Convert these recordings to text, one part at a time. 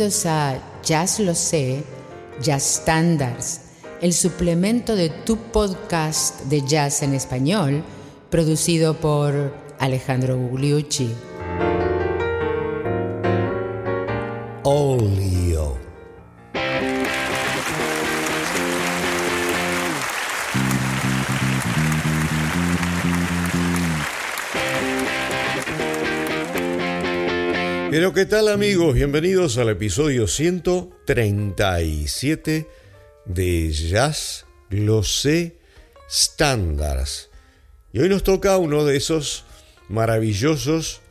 Bienvenidos a Jazz Lo Sé, Jazz Standards, el suplemento de tu podcast de jazz en español, producido por Alejandro Gugliucci. Qué tal amigos, bienvenidos al episodio 137 de Jazz Lo sé Standards. Y hoy nos toca uno de esos maravillosos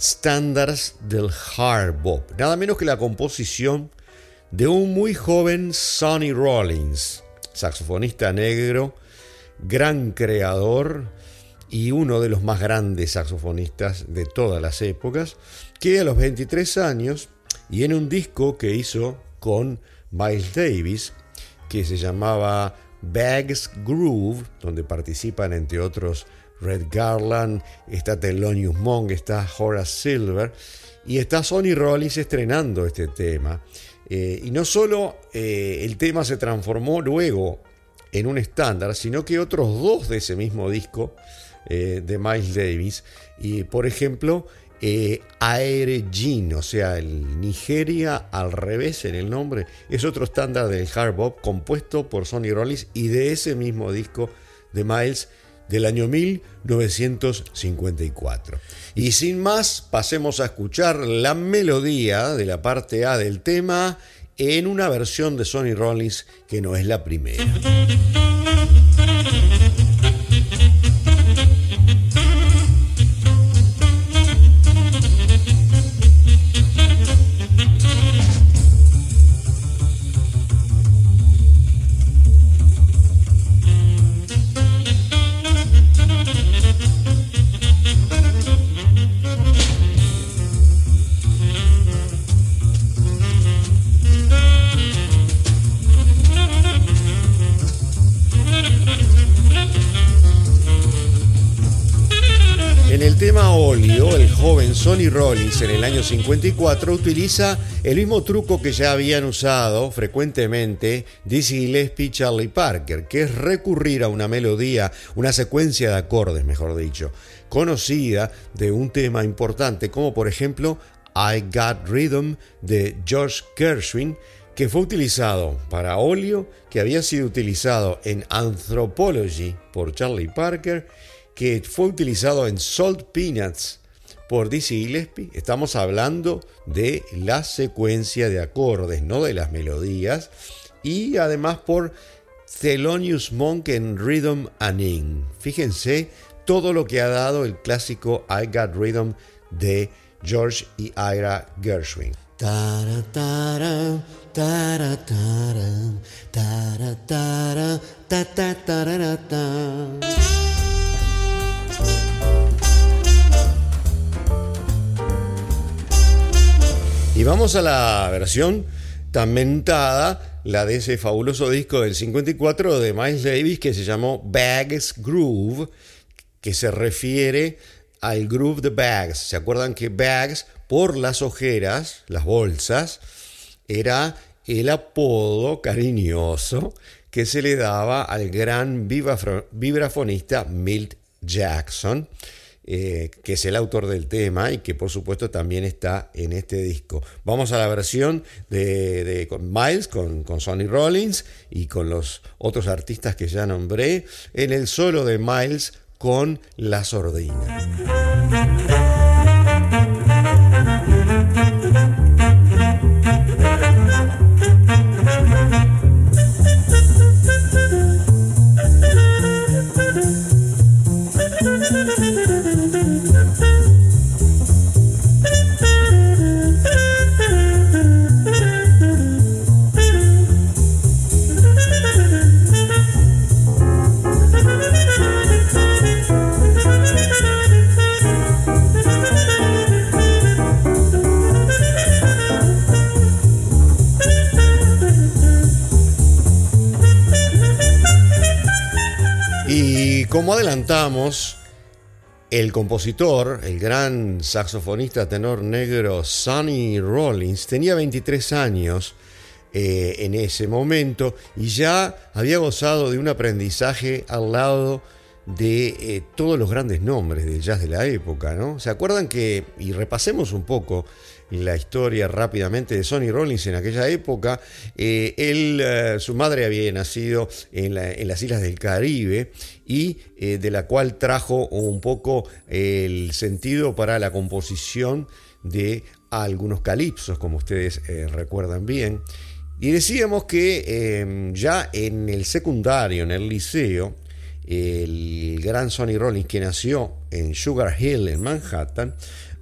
standards del hard bop, nada menos que la composición de un muy joven Sonny Rollins, saxofonista negro, gran creador y uno de los más grandes saxofonistas de todas las épocas, que a los 23 años y en un disco que hizo con Miles Davis, que se llamaba Bags Groove, donde participan entre otros Red Garland, está Thelonious Monk, está Horace Silver y está Sonny Rollins estrenando este tema. Eh, y no solo eh, el tema se transformó luego en un estándar, sino que otros dos de ese mismo disco eh, de Miles Davis, y por ejemplo, Aere Jean, o sea, el Nigeria al revés en el nombre, es otro estándar del hard bop compuesto por Sonny Rollins y de ese mismo disco de Miles del año 1954. Y sin más, pasemos a escuchar la melodía de la parte A del tema en una versión de Sonny Rollins que no es la primera. Sonny Rollins en el año 54 utiliza el mismo truco que ya habían usado frecuentemente Dizzy Gillespie y Charlie Parker, que es recurrir a una melodía, una secuencia de acordes, mejor dicho, conocida de un tema importante, como por ejemplo I Got Rhythm de George Gershwin, que fue utilizado para óleo, que había sido utilizado en Anthropology por Charlie Parker, que fue utilizado en Salt Peanuts por Dizzy Gillespie, estamos hablando de la secuencia de acordes, no de las melodías, y además por Thelonious Monk en Rhythm and Ing. Fíjense todo lo que ha dado el clásico I Got Rhythm de George y Ira Gershwin. Y vamos a la versión tan mentada, la de ese fabuloso disco del 54 de Miles Davis que se llamó Bags Groove, que se refiere al groove de bags. ¿Se acuerdan que bags, por las ojeras, las bolsas, era el apodo cariñoso que se le daba al gran vibrafonista Milt Jackson? Eh, que es el autor del tema y que por supuesto también está en este disco. Vamos a la versión de, Miles con, con Sonny Rollins y con los otros artistas que ya nombré en el solo de Miles con la sordina. Como adelantamos, El compositor, el gran saxofonista tenor negro Sonny Rollins, tenía 23 años eh, en ese momento y ya había gozado de un aprendizaje al lado de eh, todos los grandes nombres del jazz de la época, ¿no? ¿Se acuerdan que, y repasemos un poco la historia rápidamente de Sonny Rollins en aquella época, eh, él, eh, su madre había nacido en, las islas del Caribe y de la cual trajo un poco el sentido para la composición de algunos calipsos, como ustedes recuerdan bien. Y decíamos que ya en el secundario, en el liceo, el gran Sonny Rollins, que nació en Sugar Hill, en Manhattan,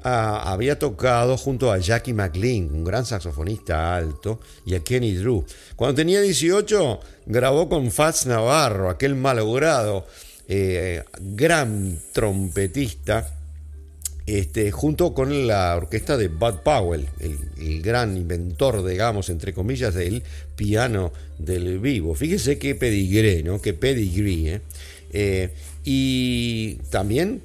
ah, había tocado junto a Jackie McLean, un gran saxofonista alto, y a Kenny Drew. Cuando tenía 18, grabó con Fats Navarro, aquel malogrado eh, gran trompetista, este, junto con la orquesta de Bud Powell, el, gran inventor, digamos, entre comillas, del piano del vivo. Fíjese qué pedigree, ¿no? Qué pedigree, ¿eh? Eh, y también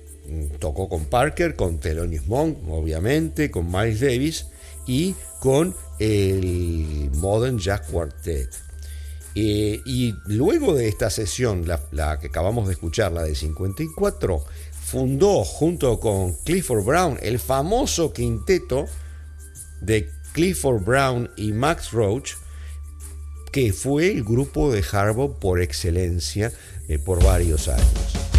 tocó con Parker, con Thelonious Monk, obviamente, con Miles Davis y con el Modern Jazz Quartet. Eh, y luego de esta sesión, la, que acabamos de escuchar, la de 54, fundó junto con Clifford Brown el famoso quinteto de Clifford Brown y Max Roach, que fue el grupo de Harbaugh por excelencia eh, por varios años.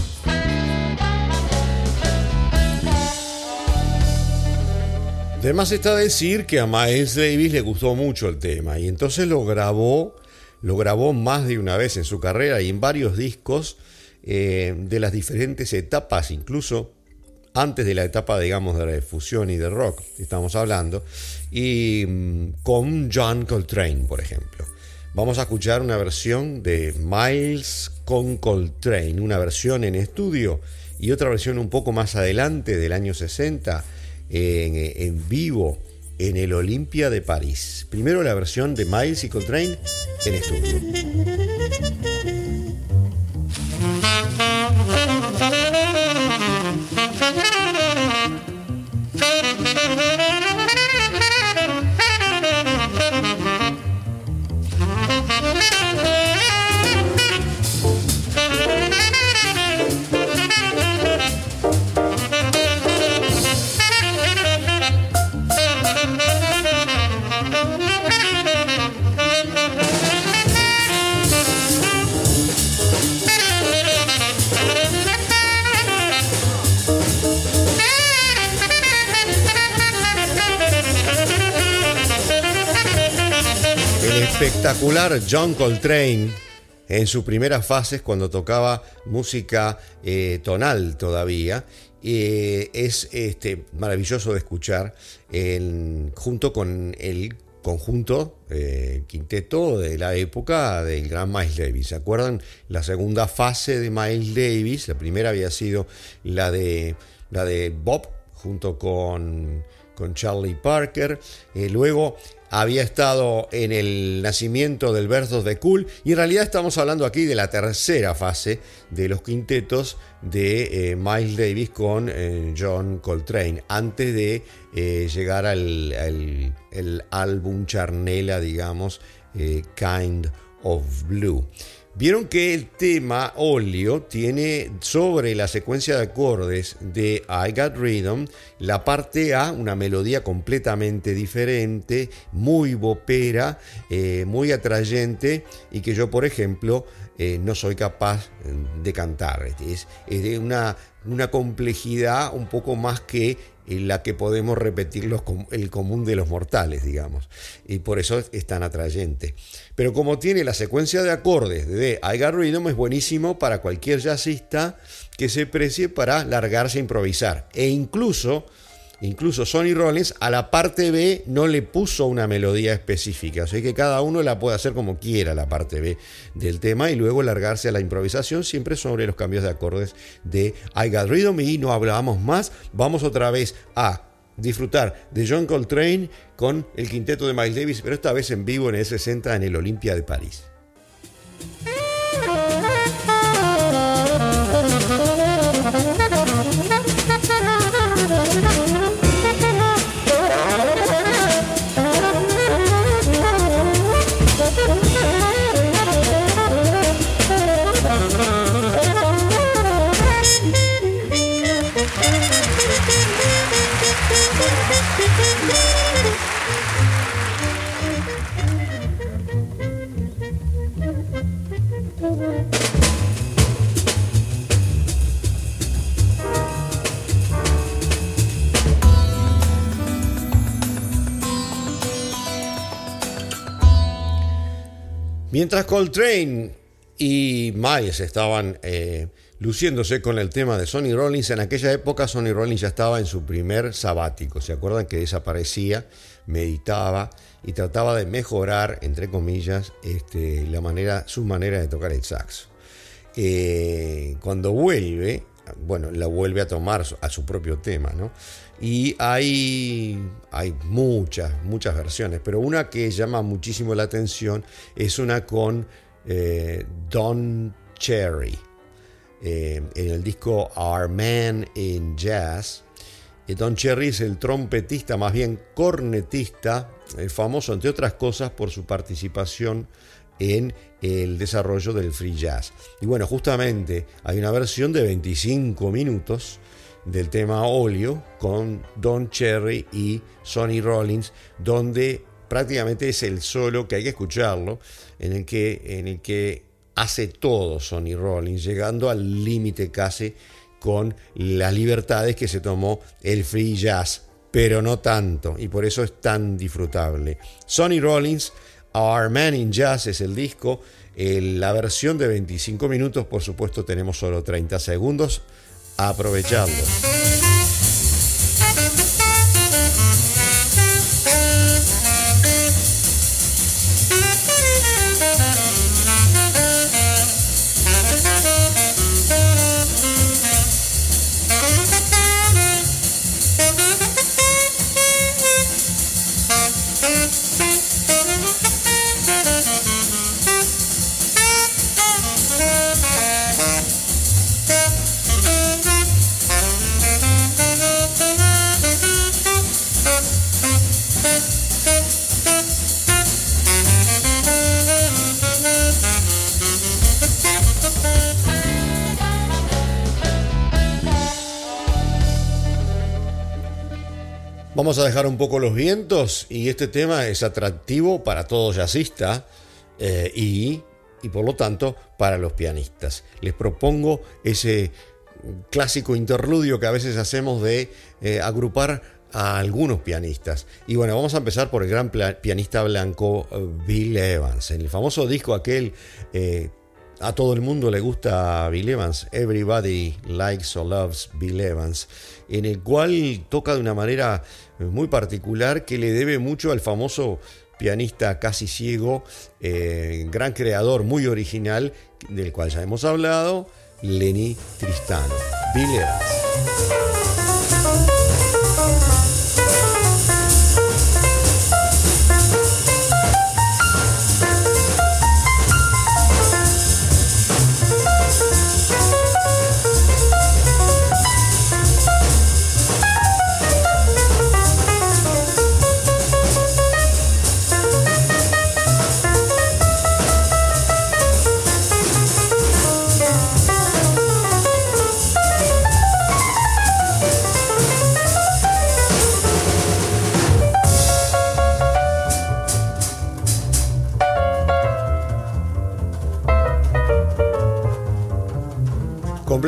Además está decir que a Miles Davis le gustó mucho el tema y entonces lo grabó, lo grabó más de una vez en su carrera y en varios discos eh, de las diferentes etapas, incluso antes de la etapa, digamos, de la fusión y de rock, estamos hablando, y mm, con John Coltrane, por ejemplo. Vamos a escuchar una versión de Miles con Coltrane, una versión en estudio y otra versión un poco más adelante del año 60 en, vivo en el Olimpia de París. Primero la versión de Miles y Coltrane en estudio. Espectacular John Coltrane en sus primeras fases cuando tocaba música eh, tonal todavía. Eh, es este, maravilloso de escuchar junto con el conjunto eh, quinteto de la época del gran Miles Davis. ¿Se acuerdan? La segunda fase de Miles Davis, la primera había sido la de, la de Bob junto con, con Charlie Parker. luego había estado en el nacimiento del Versos de Cool y en realidad estamos hablando aquí de la tercera fase de los quintetos de eh, Miles Davis con eh, John Coltrane antes de eh, llegar al álbum charnela digamos Kind of Blue. Vieron que el tema óleo tiene sobre la secuencia de acordes de I Got Rhythm la parte A, una melodía completamente diferente, muy bopera, eh, muy atrayente y que yo, por ejemplo, eh, no soy capaz de cantar. Es, de una, una complejidad un poco más que en la que podemos repetir el común de los mortales, digamos. Y por eso es tan atrayente. Pero como tiene la secuencia de acordes de I Got Rhythm, es buenísimo para cualquier jazzista que se precie para largarse a improvisar. E incluso Incluso Sonny Rollins a la parte B no le puso una melodía específica, sea que cada uno la puede hacer como quiera la parte B del tema y luego largarse a la improvisación siempre sobre los cambios de acordes de I Got Rhythm y no hablábamos más, vamos otra vez a disfrutar de John Coltrane con el quinteto de Miles Davis, pero esta vez en vivo en el 60 en el Olympia de París. Mientras Coltrane y Miles estaban eh, luciéndose con el tema de Sonny Rollins, en aquella época Sonny Rollins ya estaba en su primer sabático. ¿Se acuerdan que desaparecía, meditaba y trataba de mejorar, entre comillas, este, la manera, su manera de tocar el saxo? Eh, cuando vuelve, bueno, la vuelve a tomar a su propio tema, ¿no? Y hay, hay muchas, muchas versiones, pero una que llama muchísimo la atención es una con eh, Don Cherry. Eh, en el disco Our Man in Jazz. Eh, Don Cherry es el trompetista, más bien cornetista, famoso entre otras cosas por su participación en el desarrollo del free jazz. Y bueno, justamente hay una versión de 25 minutos del tema Olio con Don Cherry y Sonny Rollins, donde prácticamente es el solo que hay que escucharlo, en el que, en el que hace todo Sonny Rollins, llegando al límite casi con las libertades que se tomó el free jazz, pero no tanto, y por eso es tan disfrutable. Sonny Rollins, Our Man in Jazz es el disco, la versión de 25 minutos, por supuesto tenemos solo 30 segundos, aprovechando. Vamos a dejar un poco los vientos y este tema es atractivo para todo jazzista eh, y, por lo tanto para los pianistas. Les propongo ese clásico interludio que a veces hacemos de eh, agrupar a algunos pianistas. Y bueno, vamos a empezar por el gran pianista blanco eh, Bill Evans. En el famoso disco aquel a todo el mundo le gusta Bill Evans, Everybody Likes or Loves Bill Evans, en el cual toca de una manera muy particular que le debe mucho al famoso pianista casi ciego, eh, gran creador, muy original, del cual ya hemos hablado, Lenny Tristano. Bill Evans.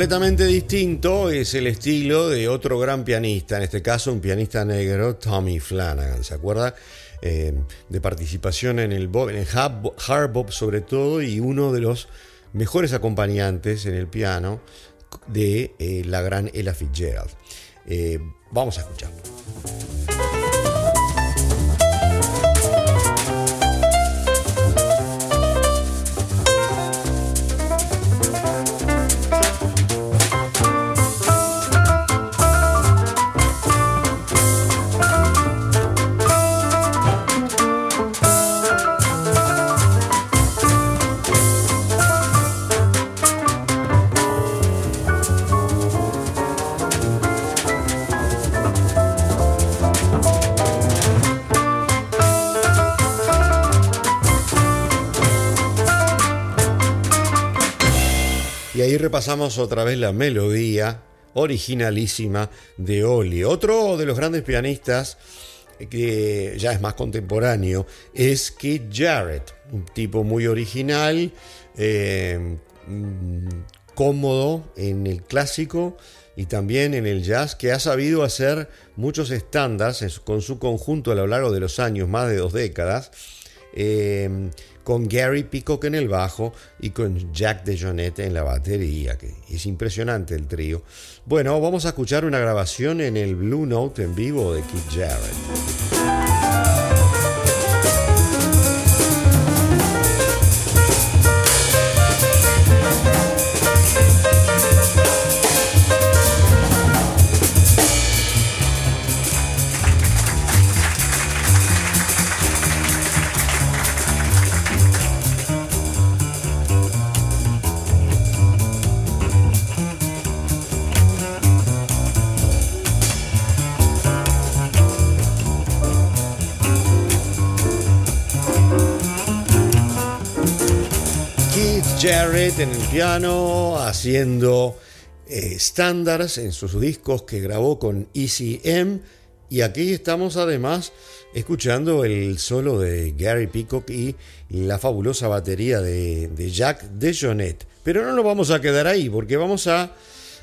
Completamente distinto es el estilo de otro gran pianista, en este caso un pianista negro, Tommy Flanagan, ¿se acuerda? Eh, de participación en el, el hard bop sobre todo y uno de los mejores acompañantes en el piano de eh, la gran Ella Fitzgerald. Eh, vamos a escucharlo. Repasamos otra vez la melodía originalísima de Oli, otro de los grandes pianistas que ya es más contemporáneo, es Keith Jarrett, un tipo muy original, eh, mm, cómodo en el clásico y también en el jazz, que ha sabido hacer muchos estándares con su conjunto a lo largo de los años, más de dos décadas, eh, con Gary Peacock en el bajo y con Jack DeJohnette en la batería, que es impresionante el trío. Bueno, vamos a escuchar una grabación en el Blue Note en vivo de Keith Jarrett. Haciendo estándares en sus discos que grabó con ECM. Y aquí estamos además escuchando el solo de Gary Peacock y la fabulosa batería de, de Jack DeJohnette. Pero no nos vamos a quedar ahí porque vamos a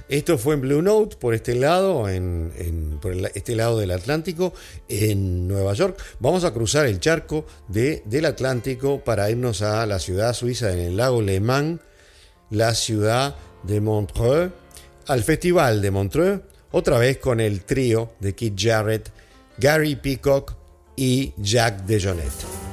esto fue en Blue Note, por este lado, en, por este lado del Atlántico, en Nueva York. Vamos a cruzar el charco del Atlántico para irnos a la ciudad suiza en el lago Le Mans, la ciudad de Montreux, al Festival de Montreux, otra vez con el trío de Keith Jarrett, Gary Peacock y Jack DeJohnette.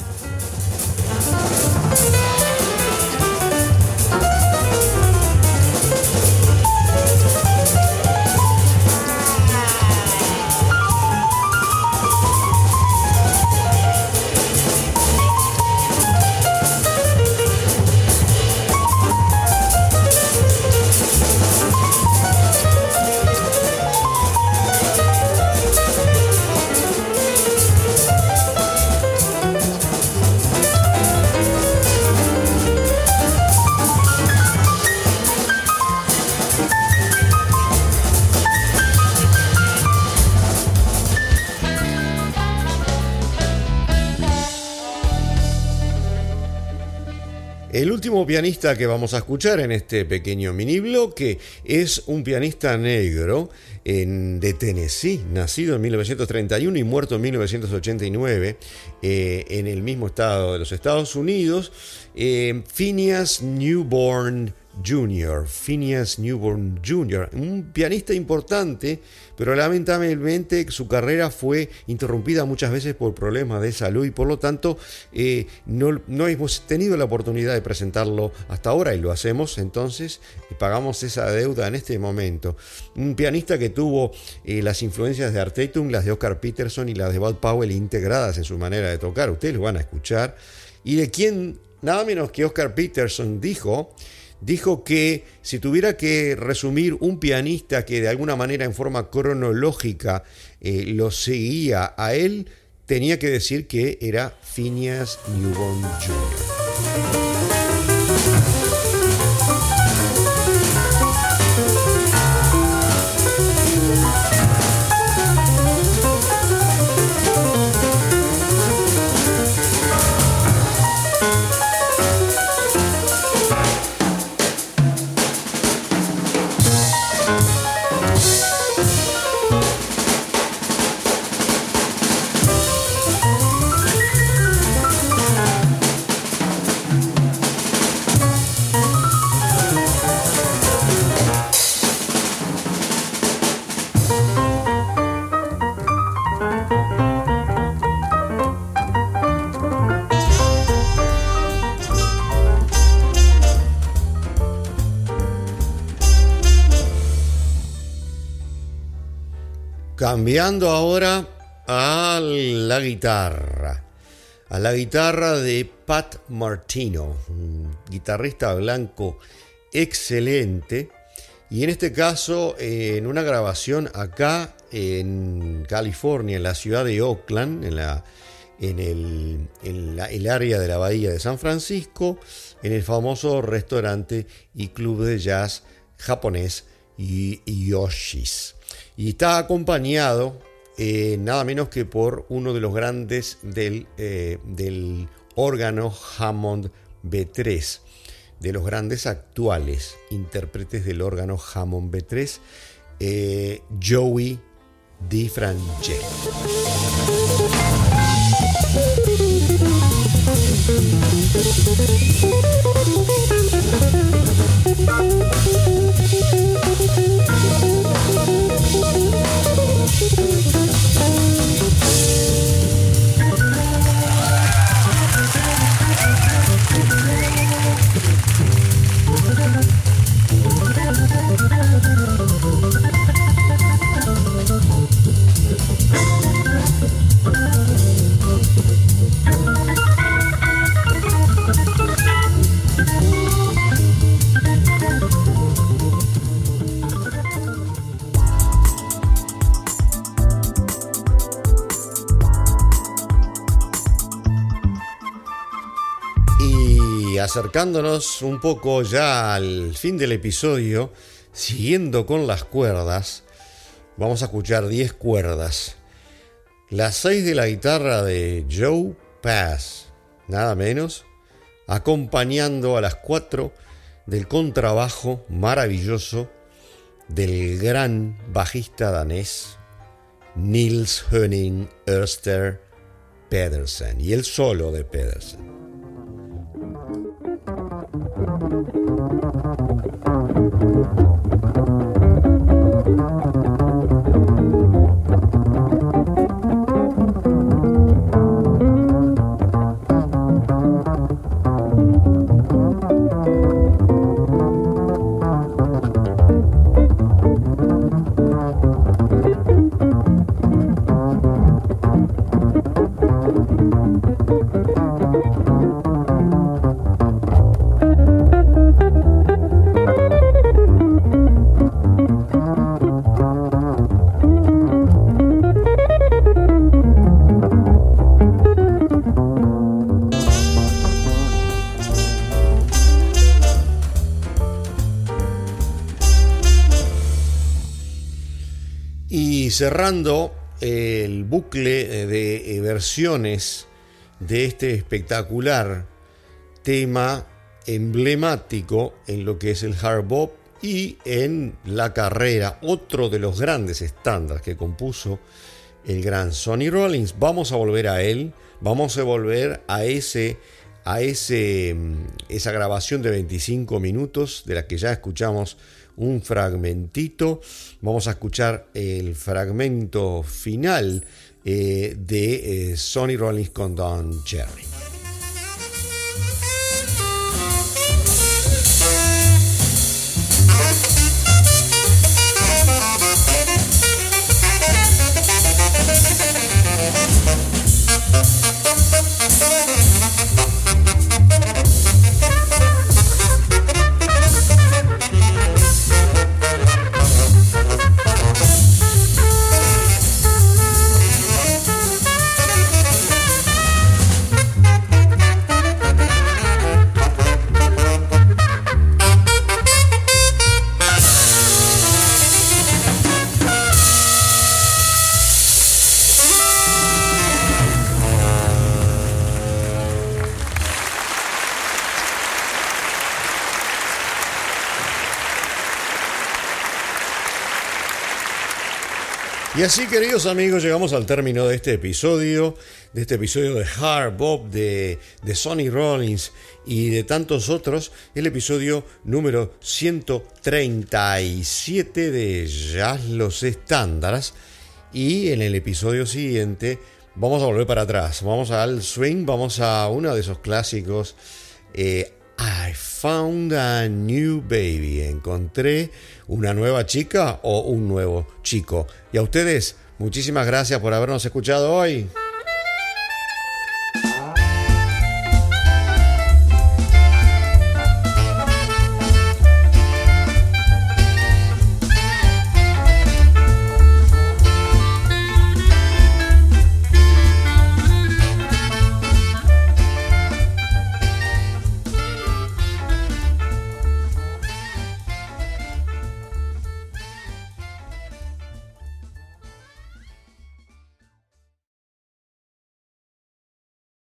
Pianista que vamos a escuchar en este pequeño mini bloque es un pianista negro de Tennessee, nacido en 1931 y muerto en 1989 eh, en el mismo estado de los Estados Unidos, eh, Phineas Newborn Jr., Phineas Newborn Jr., un pianista importante, pero lamentablemente su carrera fue interrumpida muchas veces por problemas de salud y por lo tanto eh, no, hemos tenido la oportunidad de presentarlo hasta ahora y lo hacemos entonces y pagamos esa deuda en este momento. Un pianista que tuvo eh, las influencias de Artetum, las de Oscar Peterson y las de Bud Powell integradas en su manera de tocar, ustedes lo van a escuchar, y de quien nada menos que Oscar Peterson dijo, dijo que si tuviera que resumir un pianista que de alguna manera en forma cronológica eh, lo seguía a él, tenía que decir que era Phineas Newborn Jr. Cambiando ahora a la guitarra. A la guitarra de Pat Martino, un guitarrista blanco excelente. Y en este caso, en una grabación acá en California, en la ciudad de Oakland, en, la, en, el, el área de la bahía de San Francisco, en el famoso restaurante y club de jazz japonés Yoshis y está acompañado eh, nada menos que por uno de los grandes del, eh, del órgano Hammond B3, de los grandes actuales intérpretes del órgano Hammond B3, eh, Joey DiFrancesco. Acercándonos un poco ya al fin del episodio, siguiendo con las cuerdas, vamos a escuchar 10 cuerdas. Las 6 de la guitarra de Joe Pass, nada menos, acompañando a las 4 del contrabajo maravilloso del gran bajista danés Nils Henning Erster Pedersen y el solo de Pedersen. Cerrando el bucle de versiones de este espectacular tema emblemático en lo que es el hard bop y en la carrera, otro de los grandes estándares que compuso el gran Sonny Rollins. Vamos a volver a él, vamos a volver a ese a ese, esa grabación de 25 minutos de la que ya escuchamos un fragmentito. Vamos a escuchar el fragmento final eh, de eh, Sonny Rollins con Don Cherry. Y así, queridos amigos, llegamos al término de este episodio, de este episodio de Hard Bob, de, de Sonny Rollins y de tantos otros, el episodio número 137 de Jazz Los Estándares. Y en el episodio siguiente vamos a volver para atrás, vamos al swing, vamos a uno de esos clásicos. Eh, I found a new baby. Encontré una nueva chica o un nuevo chico. Y a ustedes, muchísimas gracias por habernos escuchado hoy.